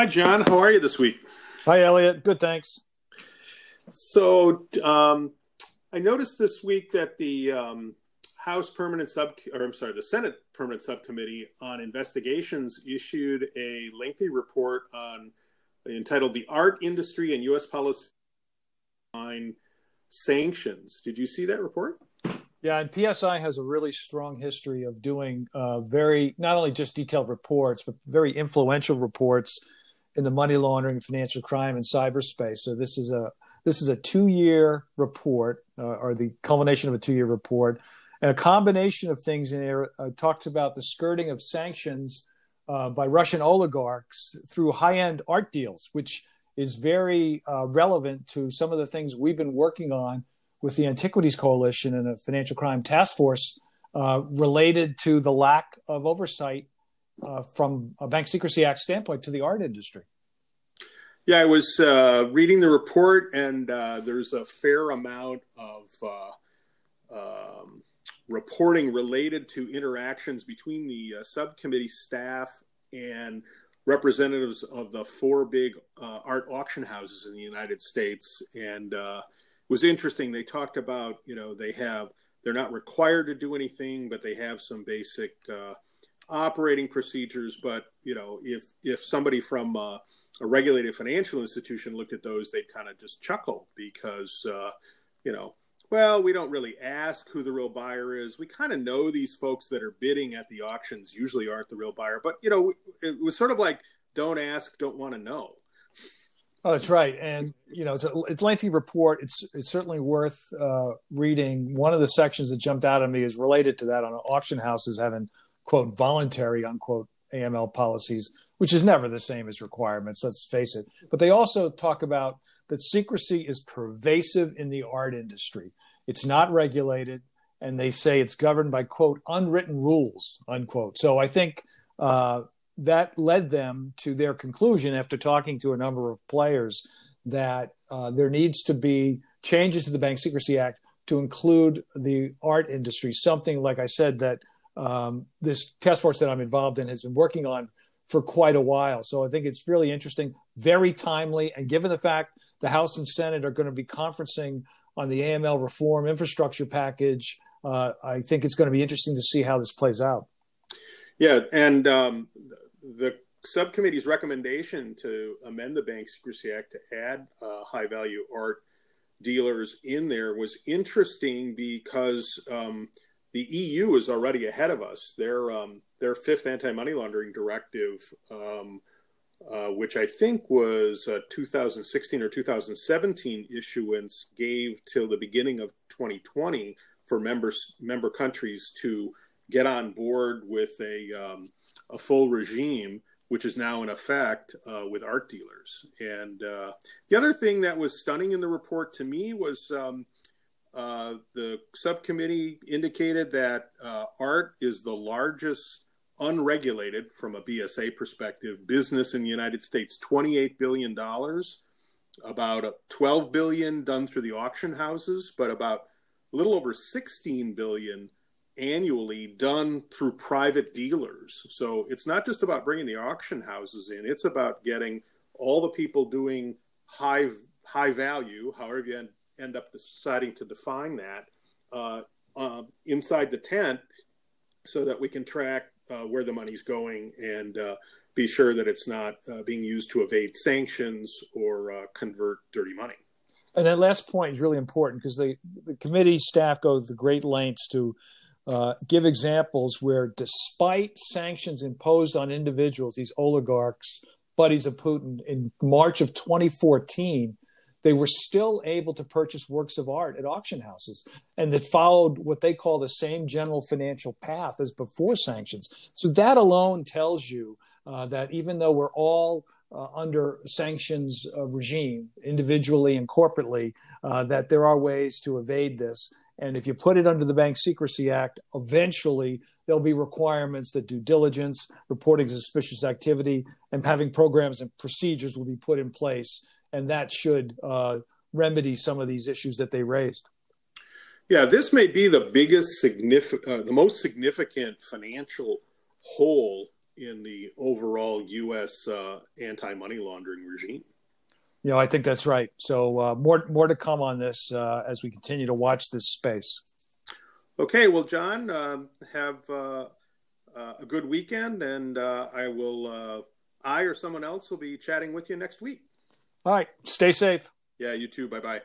Hi, John. How are you this week? Hi, Elliot. Good, thanks. So, um, I noticed this week that the um, House Permanent Sub, or I'm sorry, the Senate Permanent Subcommittee on Investigations issued a lengthy report on entitled "The Art Industry and U.S. Policy on Sanctions." Did you see that report? Yeah, and PSI has a really strong history of doing uh, very not only just detailed reports, but very influential reports in the money laundering, financial crime, and cyberspace. So this is a this is a two year report, uh, or the culmination of a two year report, and a combination of things in there uh, talks about the skirting of sanctions uh, by Russian oligarchs through high end art deals, which is very uh, relevant to some of the things we've been working on with the Antiquities Coalition and a financial crime task force uh, related to the lack of oversight uh, from a Bank Secrecy Act standpoint to the art industry. Yeah, I was uh, reading the report, and uh, there's a fair amount of uh, um, reporting related to interactions between the uh, subcommittee staff and representatives of the four big art auction houses in the United States. And it was interesting. They talked about, you know, they have, they're not required to do anything, but they have some basic uh, operating procedures. But, you know, if, if somebody from uh, a regulated financial institution looked at those, they'd kind of just chuckle because, uh, you know, well, we don't really ask who the real buyer is. We kind of know these folks that are bidding at the auctions usually aren't the real buyer. But, you know, it was sort of like, don't ask, don't want to know. Oh, that's right, and you know it's a, it's lengthy report. It's it's certainly worth uh, reading. One of the sections that jumped out at me is related to that on auction houses having quote voluntary unquote AML policies, which is never the same as requirements. Let's face it. But they also talk about that secrecy is pervasive in the art industry. It's not regulated, and they say it's governed by quote unwritten rules unquote. So I think. Uh, that led them to their conclusion after talking to a number of players that uh, there needs to be changes to the Bank Secrecy Act to include the art industry, something like I said that um, this task force that I'm involved in has been working on for quite a while. So I think it's really interesting, very timely, and given the fact the House and Senate are going to be conferencing on the AML reform infrastructure package, uh, I think it's going to be interesting to see how this plays out. Yeah, and um, the subcommittee's recommendation to amend the Bank Secrecy Act to add uh, high value art dealers in there was interesting because um, the EU is already ahead of us. Their um, their fifth anti money laundering directive, um, uh, which I think was 2016 or 2017 issuance, gave till the beginning of 2020 for members member countries to get on board with a um, a full regime, which is now in effect uh, with art dealers. And uh, the other thing that was stunning in the report to me was um, uh, the subcommittee indicated that uh, art is the largest unregulated, from a BSA perspective, business in the United States. Twenty-eight billion dollars, about 12 billion done through the auction houses, but about a little over 16 billion annually done through private dealers. So it's not just about bringing the auction houses in; it's about getting all the people doing high high value, however you end, up deciding to define that, uh, uh, inside the tent, so that we can track uh, where the money's going and uh, be sure that it's not uh, being used to evade sanctions or convert dirty money. And that last point is really important because the, the committee staff go to great lengths to uh, give examples where, despite sanctions imposed on individuals, these oligarchs, buddies of Putin, in March of 2014, they were still able to purchase works of art at auction houses and that followed what they call the same general financial path as before sanctions. So that alone tells you uh, that even though we're all uh, under sanctions uh, regime, individually and corporately, uh, that there are ways to evade this. And if you put it under the Bank Secrecy Act, eventually there'll be requirements that due diligence, reporting suspicious activity, and having programs and procedures will be put in place. And that should uh, remedy some of these issues that they raised. Yeah, this may be the biggest, significant, uh, the most significant financial hole in the overall U.S. Uh, anti money laundering regime. You know, I think that's right. So uh, more more to come on this uh, as we continue to watch this space. Okay, well, John, um, have uh, uh, a good weekend, and I will. I or someone else will be chatting with you next week. All right. Stay safe. Yeah, you too. Bye bye.